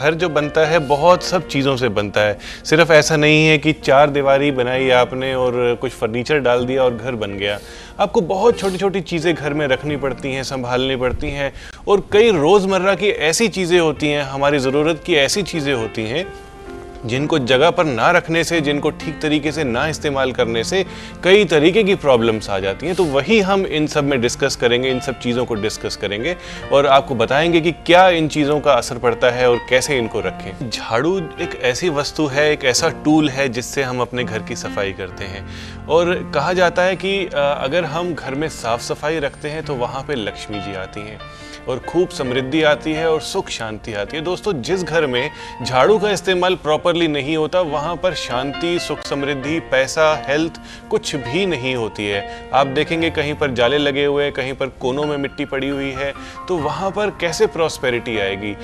घर जो बनता है, बहुत सब चीज़ों से बनता है। सिर्फ़ ऐसा नहीं है कि चार दीवारी बनाई आपने और कुछ फर्नीचर डाल दिया और घर बन गया। आपको बहुत छोटी छोटी चीज़ें घर में रखनी पड़ती हैं, संभालनी पड़ती हैं और कई रोज़मर्रा की ऐसी चीज़ें होती हैं, हमारी ज़रूरत की ऐसी चीज़ें होती हैं जिनको जगह पर ना रखने से, जिनको ठीक तरीके से ना इस्तेमाल करने से कई तरीके की प्रॉब्लम्स आ जाती हैं। तो वही हम इन सब में डिस्कस करेंगे, इन सब चीज़ों को डिस्कस करेंगे और आपको बताएँगे कि क्या इन चीज़ों का असर पड़ता है और कैसे इनको रखें। झाड़ू एक ऐसी वस्तु है, एक ऐसा टूल है जिससे हम अपने घर की सफ़ाई करते हैं। और कहा जाता है कि अगर हम घर में साफ़ सफ़ाई रखते हैं तो वहाँ पर लक्ष्मी जी आती हैं और खूब समृद्धि आती है और सुख शांति आती है। दोस्तों, जिस घर में झाड़ू का इस्तेमाल प्रॉपरली नहीं होता, वहाँ पर शांति, सुख समृद्धि, पैसा हेल्थ कुछ भी नहीं होती है। आप देखेंगे कहीं पर जाले लगे हुए हैं, कहीं पर कोनों में मिट्टी पड़ी हुई है तो वहाँ पर कैसे प्रॉस्पेरिटी आएगी?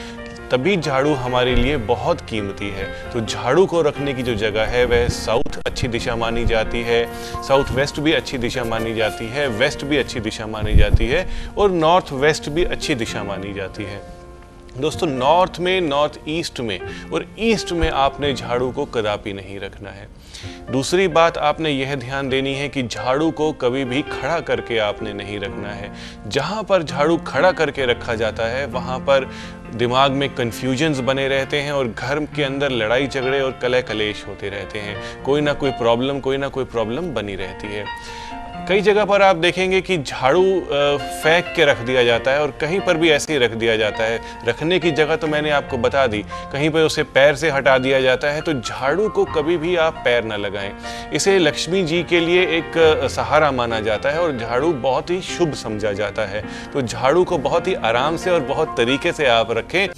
तभी झाड़ू हमारे लिए बहुत कीमती है। तो झाड़ू को रखने की जो जगह है, वह साउथ अच्छी दिशा मानी जाती है साउथ वेस्ट भी अच्छी दिशा मानी जाती है वेस्ट भी अच्छी दिशा मानी जाती है, और नॉर्थ वेस्ट भी अच्छी दिशा मानी जाती है। दोस्तों, नॉर्थ में, नॉर्थ ईस्ट में और ईस्ट में आपने झाड़ू को कदापि नहीं रखना है। दूसरी बात आपने यह ध्यान देनी है कि झाड़ू को कभी भी खड़ा करके आपने नहीं रखना है। जहाँ पर झाड़ू खड़ा करके रखा जाता है, वहाँ पर दिमाग में कन्फ्यूजन्स बने रहते हैं और घर के अंदर लड़ाई, झगड़े और कलह कलेश होते रहते हैं। कोई ना कोई प्रॉब्लम कोई ना कोई प्रॉब्लम बनी रहती है। कई जगह पर आप देखेंगे कि झाड़ू फेंक के रख दिया जाता है और कहीं पर भी ऐसे ही रख दिया जाता है। रखने की जगह तो मैंने आपको बता दी, कहीं पर उसे पैर से हटा दिया जाता है तो झाड़ू को कभी भी आप पैर न लगाएँ। इसे लक्ष्मी जी के लिए एक सहारा माना जाता है और झाड़ू बहुत ही शुभ समझा जाता है। तो झाड़ू को बहुत ही आराम से और बहुत तरीके से आप रखें।